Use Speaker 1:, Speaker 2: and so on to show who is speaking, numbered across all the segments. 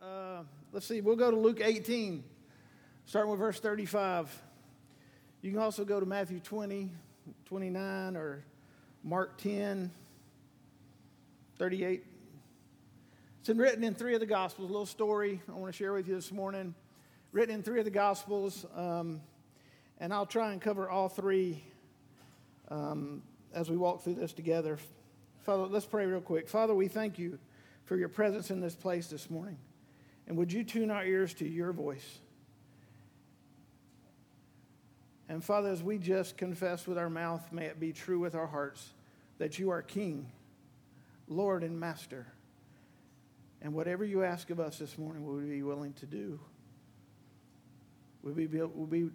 Speaker 1: Uh, let's see, we'll go to Luke 18, starting with verse 35. You can also go to Matthew 20, 29, or Mark 10, 38. It's been written in three of the Gospels, a little story I want to share with you this morning. Written in three of the Gospels, um, and I'll try and cover all three um, as we walk through this together. Father, let's pray real quick. Father, we thank you for your presence in this place this morning. And would you tune our ears to your voice? And Father, as we just confess with our mouth, may it be true with our hearts that you are King, Lord, and Master. And whatever you ask of us this morning, we would be willing to do. Would, we be, would, be,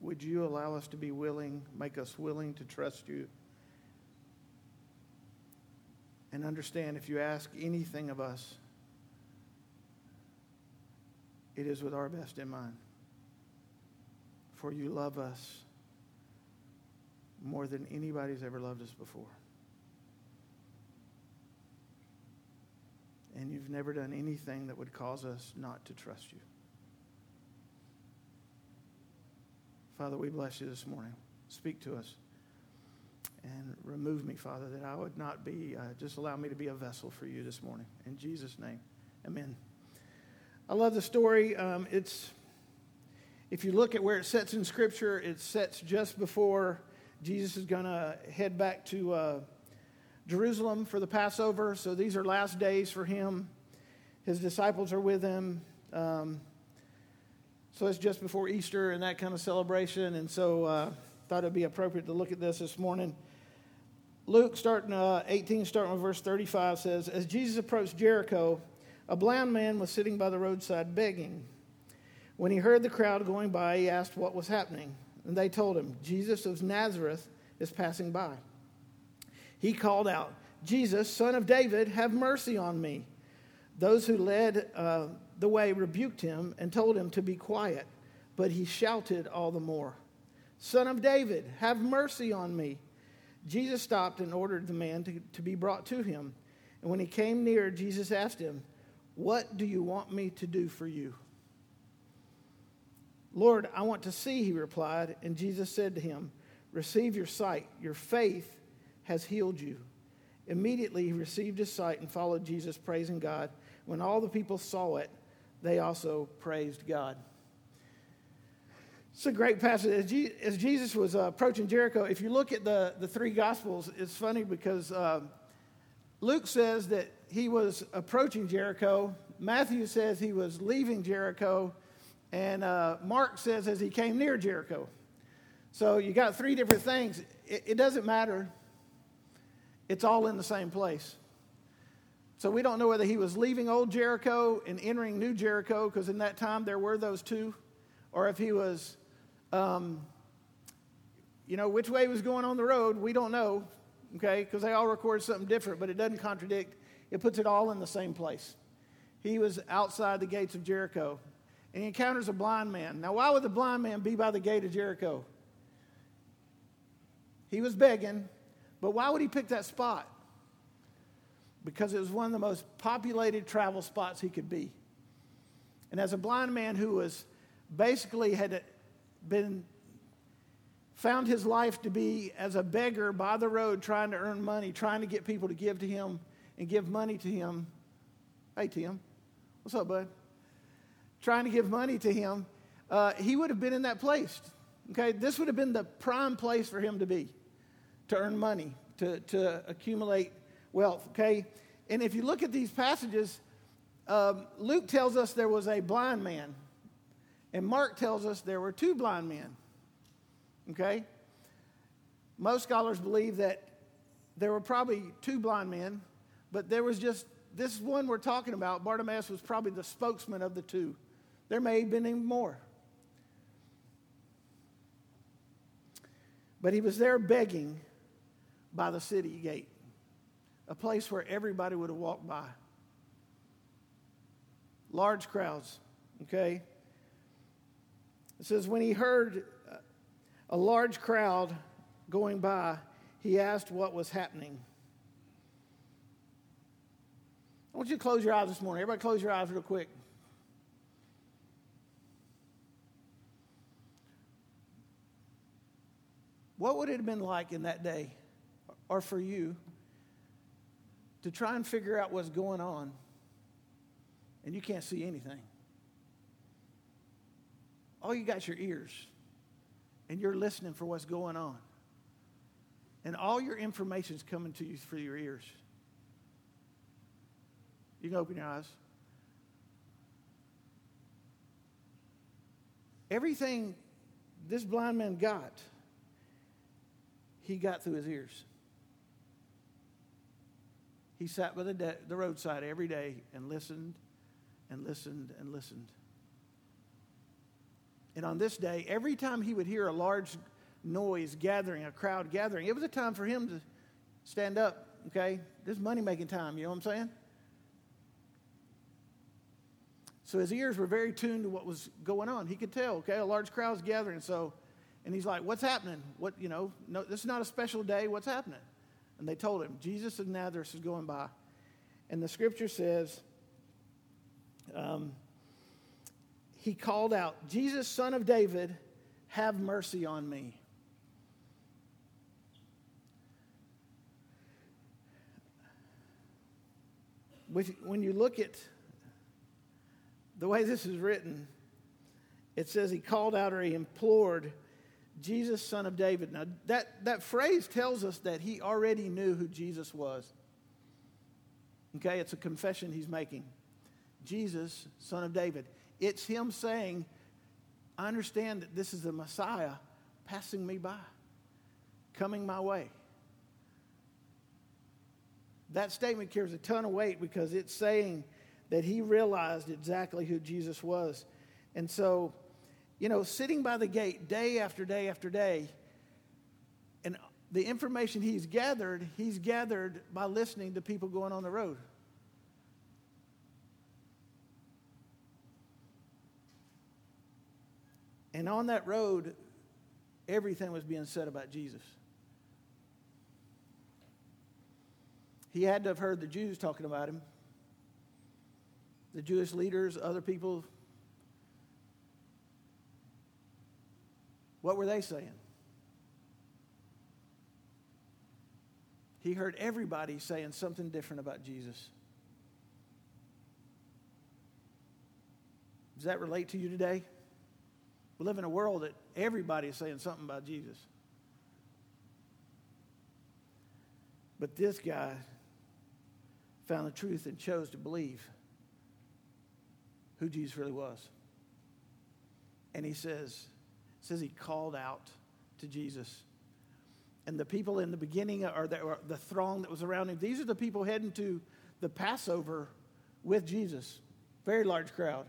Speaker 1: would you allow us to be willing, make us willing to trust you? And understand if you ask anything of us, it is with our best in mind. For you love us more than anybody's ever loved us before. And you've never done anything that would cause us not to trust you. Father, we bless you this morning. Speak to us and remove me, Father, that I would not be, uh, just allow me to be a vessel for you this morning. In Jesus' name, amen. I love the story. Um, it's, if you look at where it sets in Scripture, it sets just before Jesus is going to head back to uh, Jerusalem for the Passover. So these are last days for him. His disciples are with him. Um, so it's just before Easter and that kind of celebration. And so uh, thought it'd be appropriate to look at this this morning. Luke, starting uh, 18, starting with verse 35, says, As Jesus approached Jericho, a blind man was sitting by the roadside begging. When he heard the crowd going by, he asked what was happening. And they told him, Jesus of Nazareth is passing by. He called out, Jesus, son of David, have mercy on me. Those who led uh, the way rebuked him and told him to be quiet, but he shouted all the more, Son of David, have mercy on me. Jesus stopped and ordered the man to, to be brought to him. And when he came near, Jesus asked him, What do you want me to do for you? Lord, I want to see, he replied. And Jesus said to him, Receive your sight. Your faith has healed you. Immediately he received his sight and followed Jesus, praising God. When all the people saw it, they also praised God. It's a great passage. As Jesus was uh, approaching Jericho, if you look at the, the three Gospels, it's funny because uh, Luke says that he was approaching Jericho, Matthew says he was leaving Jericho, and uh, Mark says as he came near Jericho. So you got three different things. It, it doesn't matter, it's all in the same place. So we don't know whether he was leaving old Jericho and entering new Jericho, because in that time there were those two, or if he was um, you know, which way he was going on the road, we don't know, okay, because they all record something different, but it doesn't contradict. It puts it all in the same place. He was outside the gates of Jericho, and he encounters a blind man. Now, why would the blind man be by the gate of Jericho? He was begging, but why would he pick that spot? Because it was one of the most populated travel spots he could be. And as a blind man who was basically had been found his life to be as a beggar by the road trying to earn money, trying to get people to give to him and give money to him. Hey, Tim. What's up, bud? Trying to give money to him. Uh, he would have been in that place. Okay, this would have been the prime place for him to be, to earn money, to, to accumulate wealth. Okay, and if you look at these passages, um, Luke tells us there was a blind man and Mark tells us there were two blind men. Okay? Most scholars believe that there were probably two blind men, but there was just this one we're talking about. Bartimaeus was probably the spokesman of the two. There may have been even more. But he was there begging by the city gate, a place where everybody would have walked by. Large crowds, okay? It says, when he heard a large crowd going by, he asked what was happening. I want you to close your eyes this morning. Everybody, close your eyes real quick. What would it have been like in that day, or for you, to try and figure out what's going on and you can't see anything? All you got your ears, and you're listening for what's going on. And all your information's coming to you through your ears. You can open your eyes. Everything this blind man got, he got through his ears. He sat by the, de- the roadside every day and listened and listened and listened. And on this day, every time he would hear a large noise gathering, a crowd gathering, it was a time for him to stand up, okay? This money making time, you know what I'm saying? So his ears were very tuned to what was going on. He could tell, okay, a large crowd's gathering. So, and he's like, what's happening? What, you know, no, this is not a special day. What's happening? And they told him, Jesus of Nazareth is going by. And the scripture says, um, he called out, Jesus, son of David, have mercy on me. when you look at the way this is written, it says he called out or he implored Jesus, son of David. Now, that, that phrase tells us that he already knew who Jesus was. Okay, it's a confession he's making. Jesus, son of David. It's him saying, I understand that this is the Messiah passing me by, coming my way. That statement carries a ton of weight because it's saying that he realized exactly who Jesus was. And so, you know, sitting by the gate day after day after day, and the information he's gathered, he's gathered by listening to people going on the road. And on that road, everything was being said about Jesus. He had to have heard the Jews talking about him the Jewish leaders, other people, what were they saying? He heard everybody saying something different about Jesus. Does that relate to you today? We live in a world that everybody is saying something about Jesus. But this guy found the truth and chose to believe who Jesus really was. And he says, says he called out to Jesus. And the people in the beginning, or the, or the throng that was around him, these are the people heading to the Passover with Jesus. Very large crowd.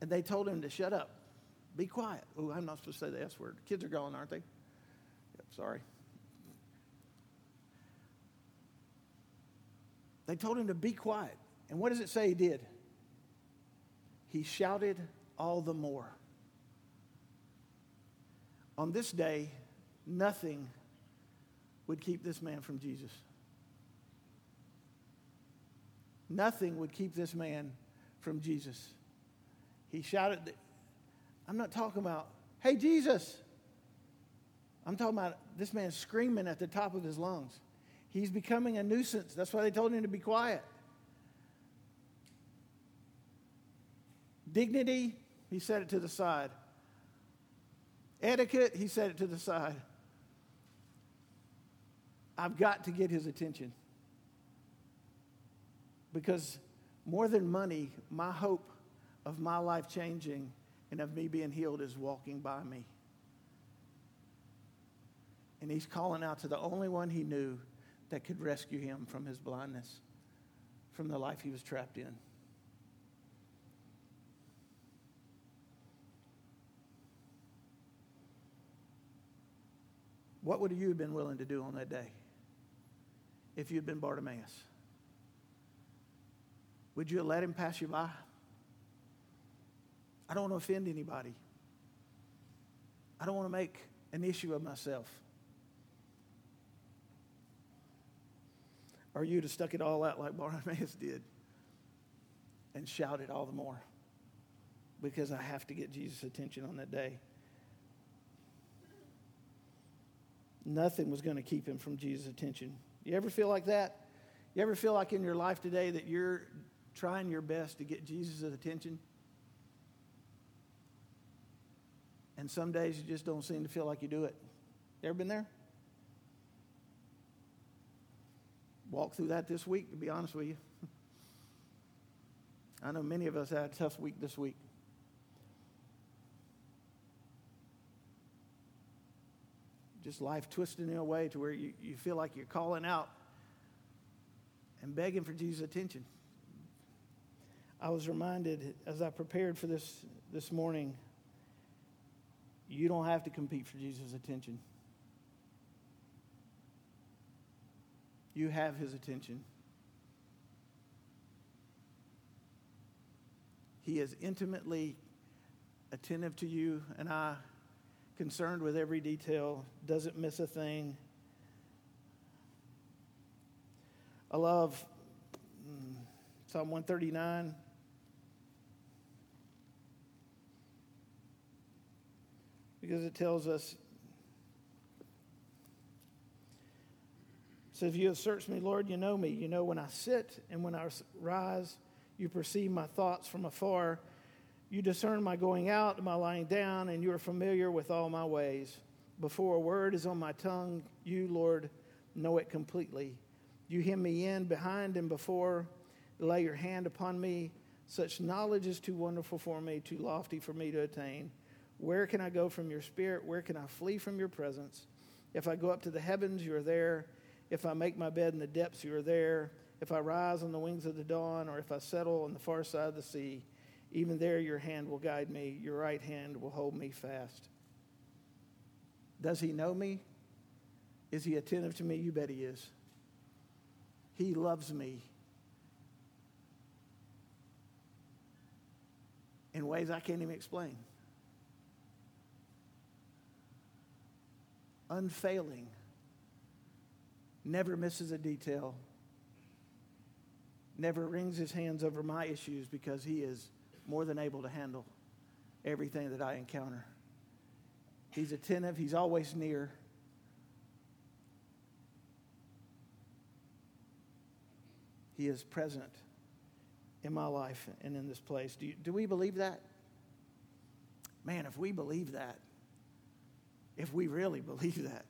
Speaker 1: And they told him to shut up, be quiet. Oh, I'm not supposed to say the S word. Kids are gone, aren't they? Yep, sorry. They told him to be quiet. And what does it say he did? He shouted all the more. On this day, nothing would keep this man from Jesus. Nothing would keep this man from Jesus. He shouted, I'm not talking about, hey, Jesus. I'm talking about this man screaming at the top of his lungs. He's becoming a nuisance. That's why they told him to be quiet. Dignity, he set it to the side. Etiquette, he set it to the side. I've got to get his attention. Because more than money, my hope of my life changing and of me being healed is walking by me. And he's calling out to the only one he knew that could rescue him from his blindness, from the life he was trapped in. What would you have been willing to do on that day if you'd been Bartimaeus? Would you have let him pass you by? I don't want to offend anybody. I don't want to make an issue of myself. Or you to stuck it all out like Bartimaeus did and shouted all the more because I have to get Jesus' attention on that day. Nothing was going to keep him from Jesus' attention. You ever feel like that? You ever feel like in your life today that you're trying your best to get Jesus' attention? And some days you just don't seem to feel like you do it. You ever been there? Walk through that this week, to be honest with you. I know many of us had a tough week this week. Just life twisting in a way to where you, you feel like you're calling out and begging for Jesus' attention. I was reminded as I prepared for this this morning, you don't have to compete for Jesus' attention. You have his attention. He is intimately attentive to you and I, concerned with every detail, doesn't miss a thing. I love mm, Psalm 139. Because it tells us, it says, You have searched me, Lord, you know me. You know when I sit and when I rise. You perceive my thoughts from afar. You discern my going out and my lying down, and you are familiar with all my ways. Before a word is on my tongue, you, Lord, know it completely. You hem me in behind and before, lay your hand upon me. Such knowledge is too wonderful for me, too lofty for me to attain. Where can I go from your spirit? Where can I flee from your presence? If I go up to the heavens, you are there. If I make my bed in the depths, you are there. If I rise on the wings of the dawn, or if I settle on the far side of the sea, even there your hand will guide me, your right hand will hold me fast. Does he know me? Is he attentive to me? You bet he is. He loves me in ways I can't even explain. Unfailing, never misses a detail never wrings his hands over my issues because he is more than able to handle everything that I encounter. He's attentive, he's always near. He is present in my life and in this place. Do, you, do we believe that? Man, if we believe that, if we really believe that,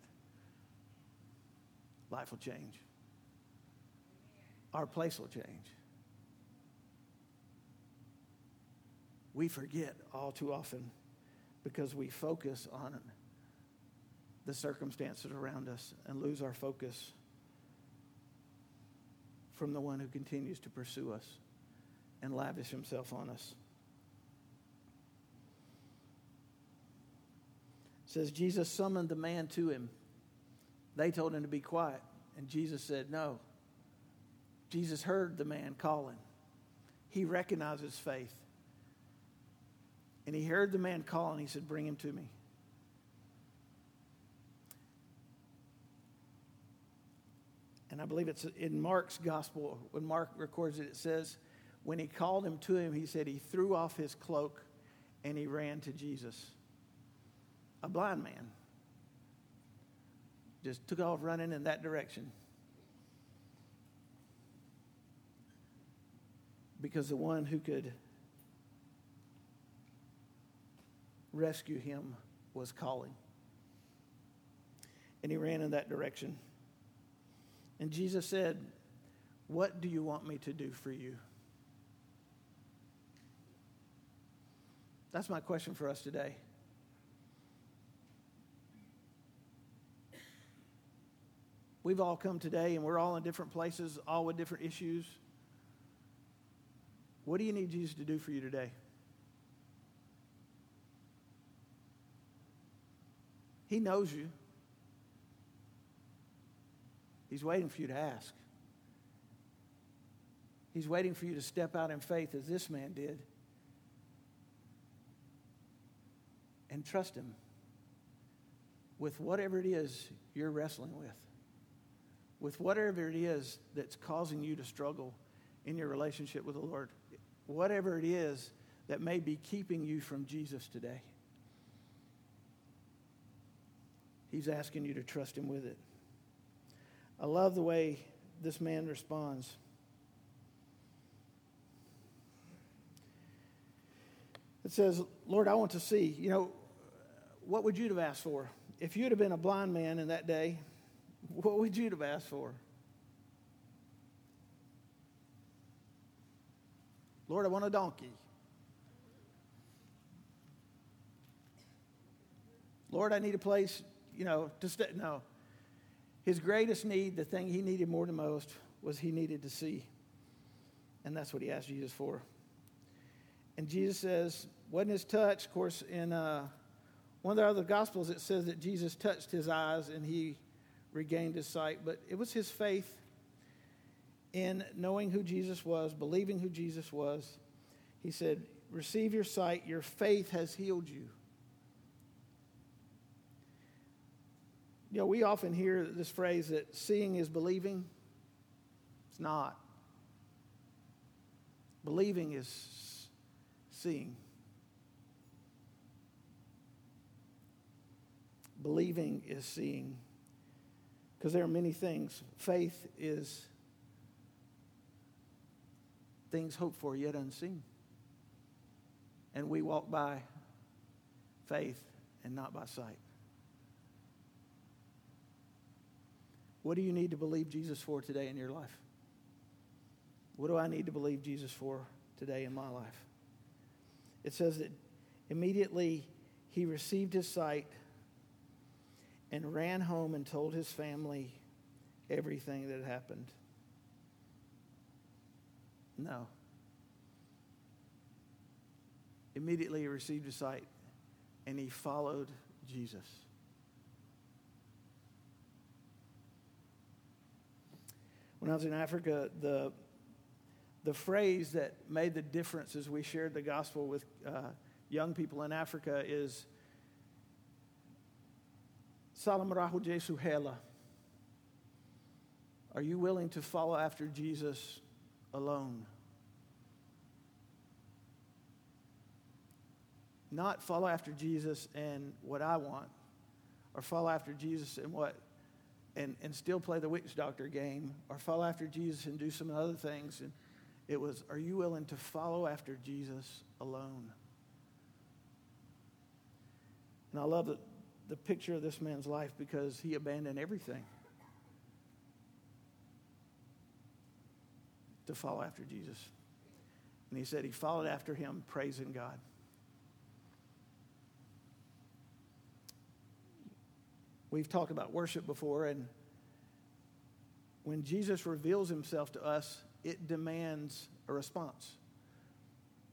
Speaker 1: life will change our place will change. We forget all too often because we focus on the circumstances around us and lose our focus from the one who continues to pursue us and lavish himself on us. It says Jesus summoned the man to him. They told him to be quiet, and Jesus said, No, Jesus heard the man calling. He recognizes faith. And he heard the man call and He said, Bring him to me. And I believe it's in Mark's gospel, when Mark records it, it says, when he called him to him, he said he threw off his cloak and he ran to Jesus. A blind man just took off running in that direction. because the one who could rescue him was calling. And he ran in that direction. And Jesus said, What do you want me to do for you? That's my question for us today. We've all come today and we're all in different places, all with different issues. What do you need Jesus to do for you today? He knows you. He's waiting for you to ask. He's waiting for you to step out in faith as this man did and trust him with whatever it is you're wrestling with, with whatever it is that's causing you to struggle in your relationship with the Lord whatever it is that may be keeping you from Jesus today. He's asking you to trust Him with it. I love the way this man responds. It says, Lord, I want to see. You know, what would you have asked for? If you'd have been a blind man in that day, what would you have asked for? Lord, I want a donkey. Lord, I need a place, you know. No. His greatest need, the thing he needed more than most, was he needed to see. And that's what he asked Jesus for. And Jesus says, wasn't his touch, of course, in uh, one of the other Gospels, it says that Jesus touched his eyes and he regained his sight. But it was his faith in knowing who Jesus was, believing who Jesus was. He said, Receive your sight, your faith has healed you. You know, we often hear this phrase that seeing is believing. It's not. Believing is seeing. Believing is seeing. Because there are many things. Faith is things hoped for yet unseen. And we walk by faith and not by sight. What do you need to believe Jesus for today in your life? What do I need to believe Jesus for today in my life? It says that immediately he received his sight and ran home and told his family everything that had happened. No. Immediately he received his sight and he followed Jesus. When I was in Africa, the, the phrase that made the difference as we shared the gospel with uh, young people in Africa is Salam Rahu Jesu Hela. Are you willing to follow after Jesus alone? Not follow after Jesus and what I want, or follow after Jesus and what and, and still play the witch doctor game or follow after Jesus and do some other things. And it was, are you willing to follow after Jesus alone? And I love the, the picture of this man's life because he abandoned everything to follow after Jesus. And he said he followed after him, praising God. We've talked about worship before, and when Jesus reveals himself to us, it demands a response.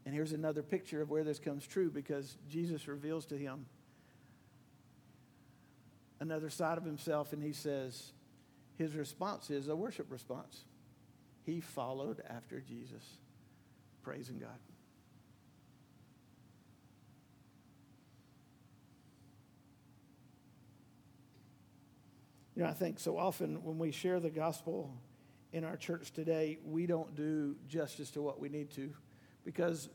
Speaker 1: And here's another picture of where this comes true because Jesus reveals to him another side of himself, and he says his response is a worship response. He followed after Jesus, praising God. You know, I think so often when we share the gospel in our church today, we don't do justice to what we need to. Because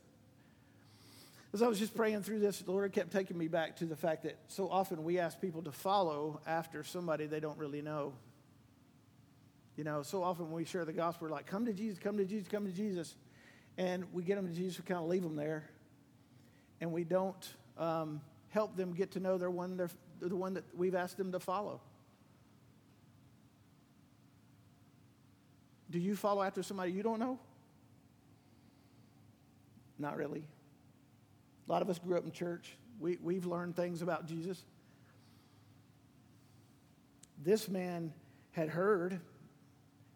Speaker 1: as I was just praying through this, the Lord kept taking me back to the fact that so often we ask people to follow after somebody they don't really know. You know, so often when we share the gospel, we're like, come to Jesus, come to Jesus, come to Jesus. And we get them to Jesus, we kind of leave them there. And we don't um, help them get to know their one, their, the one that we've asked them to follow. Do you follow after somebody you don't know? Not really. A lot of us grew up in church. We, we've learned things about Jesus. This man had heard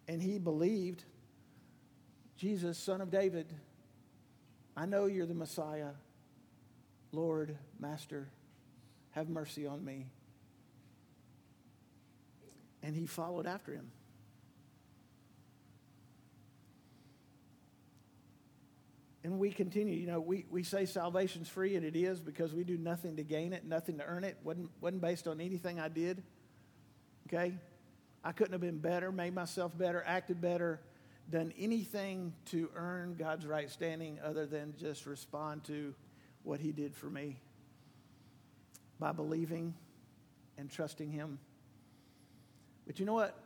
Speaker 1: and he believed Jesus, son of David, I know you're the Messiah. Lord, Master, have mercy on me. And he followed after him. And we continue. You know, we, we say salvation's free, and it is because we do nothing to gain it, nothing to earn it. wasn't wasn't based on anything I did. Okay, I couldn't have been better, made myself better, acted better, done anything to earn God's right standing other than just respond to what He did for me by believing and trusting Him. But you know what?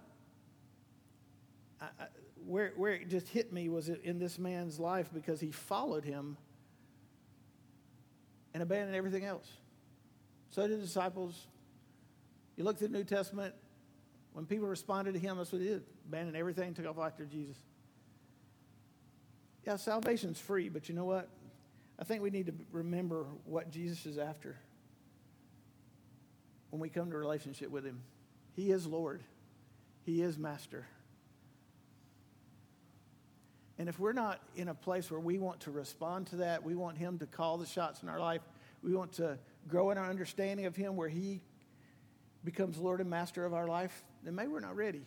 Speaker 1: I, I, where, where it just hit me was in this man's life because he followed him and abandoned everything else. So did the disciples. You look at the New Testament, when people responded to him, that's what he did. Abandoned everything, took off after Jesus. Yeah, salvation's free, but you know what? I think we need to remember what Jesus is after when we come to a relationship with him. He is Lord. He is Master. And if we're not in a place where we want to respond to that, we want Him to call the shots in our life, we want to grow in our understanding of Him where He becomes Lord and Master of our life, then maybe we're not ready.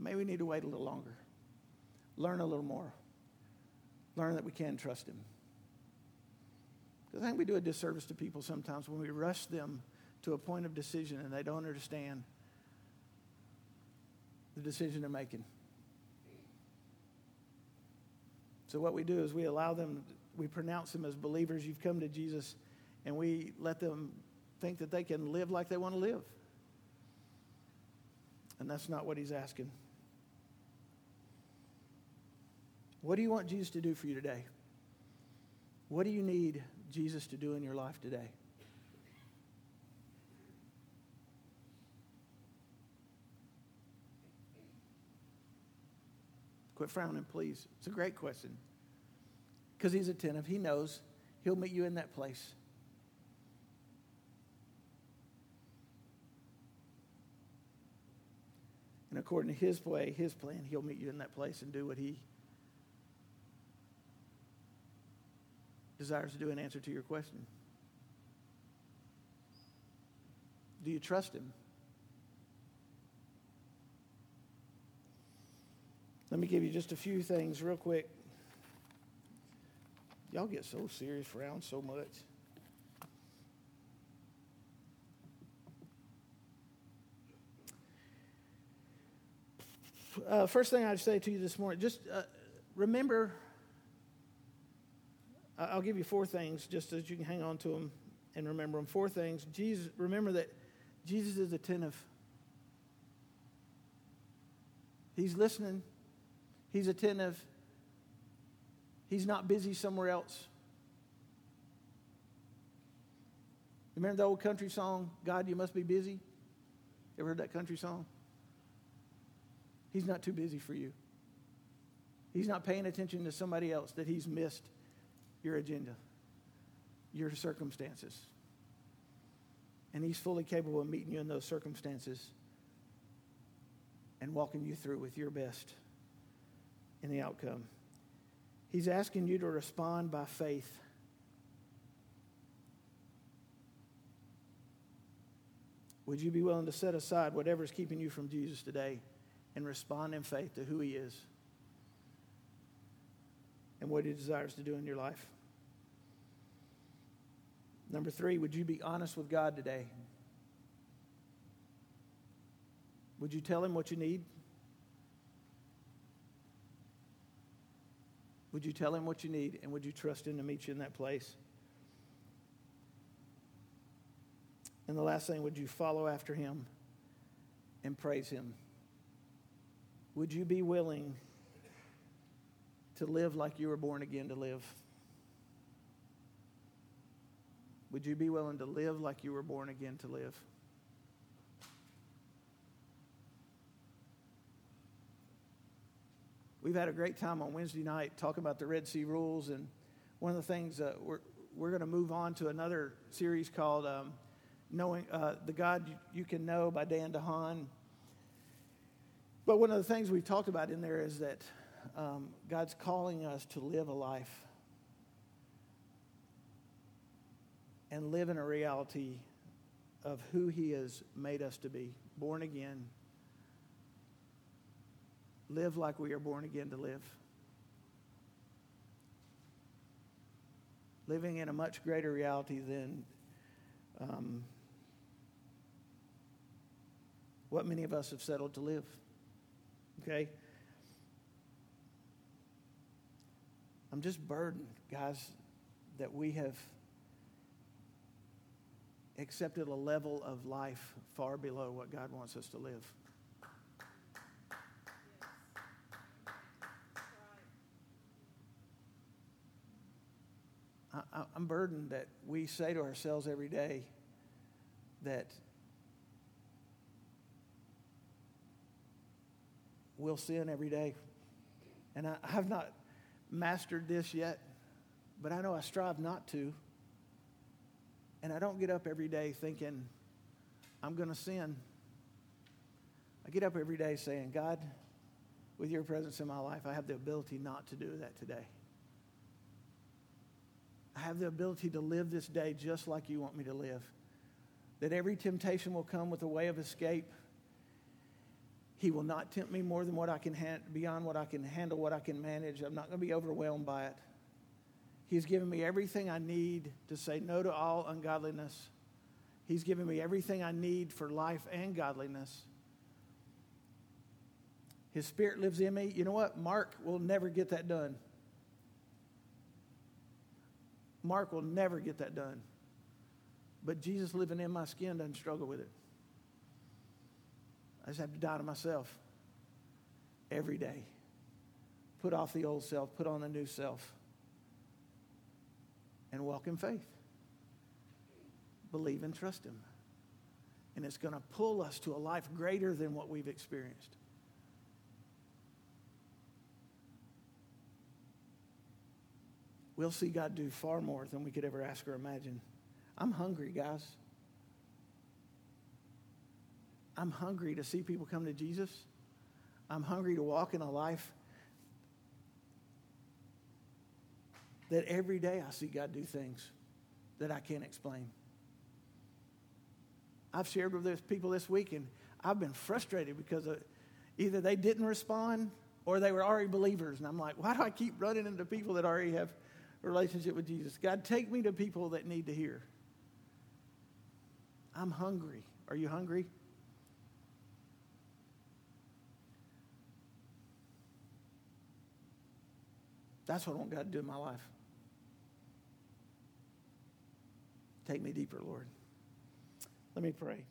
Speaker 1: Maybe we need to wait a little longer, learn a little more, learn that we can trust Him. Because I think we do a disservice to people sometimes when we rush them to a point of decision and they don't understand the decision they're making. So, what we do is we allow them, we pronounce them as believers. You've come to Jesus, and we let them think that they can live like they want to live. And that's not what he's asking. What do you want Jesus to do for you today? What do you need Jesus to do in your life today? Quit frowning, please. It's a great question. Because he's attentive, he knows he'll meet you in that place. And according to his way, his plan, he'll meet you in that place and do what he desires to do in answer to your question. Do you trust him? Let me give you just a few things real quick. Y'all get so serious around so much. Uh, first thing I'd say to you this morning, just uh, remember, I'll give you four things just that you can hang on to them and remember them. Four things. Jesus, remember that Jesus is attentive. He's listening. He's attentive. He's not busy somewhere else. Remember the old country song, God, you must be busy? Ever heard that country song? He's not too busy for you. He's not paying attention to somebody else that he's missed your agenda, your circumstances. And he's fully capable of meeting you in those circumstances and walking you through with your best in the outcome. He's asking you to respond by faith. Would you be willing to set aside whatever is keeping you from Jesus today and respond in faith to who He is and what He desires to do in your life? Number three, would you be honest with God today? Would you tell Him what you need? Would you tell him what you need and would you trust him to meet you in that place? And the last thing, would you follow after him and praise him? Would you be willing to live like you were born again to live? Would you be willing to live like you were born again to live? We've had a great time on Wednesday night talking about the Red Sea rules. And one of the things uh, we're, we're going to move on to another series called um, Knowing uh, the God you, you, Can Know by Dan DeHaan. But one of the things we've talked about in there is that um, God's calling us to live a life and live in a reality of who He has made us to be born again, live like we are born again to live. Living in a much greater reality than um, what many of us have settled to live. Okay? I'm just burdened, guys, that we have accepted a level of life far below what God wants us to live. I, I'm burdened that we say to ourselves every day that we'll sin every day. And I, have not mastered this yet, but I know I strive not to. And I don't get up every day thinking, I'm going to sin. I get up every day saying, God, with your presence in my life, I have the ability not to do that today. I have the ability to live this day just like you want me to live. That every temptation will come with a way of escape. He will not tempt me more than what I can ha- beyond what I can handle, what I can manage. I'm not going to be overwhelmed by it. He's given me everything I need to say no to all ungodliness. He's given me everything I need for life and godliness. His spirit lives in me. You know what? Mark will never get that done. Mark will never get that done. But Jesus living in my skin doesn't struggle with it. I just have to die to myself every day. Put off the old self, put on the new self, and walk in faith. Believe and trust Him. And it's going to pull us to a life greater than what we've experienced. We'll see God do far more than we could ever ask or imagine. I'm hungry, guys. I'm hungry to see people come to Jesus. I'm hungry to walk in a life that every day I see God do things that I can't explain. I've shared with those people this week, and I've been frustrated because uh, either they didn't respond or they were already believers. And I'm like, why do I keep running into people that already have relationship with Jesus. God, take me to people that need to hear. I'm hungry. Are you hungry? That's what I want God to do in my life. Take me deeper, Lord. Let me pray.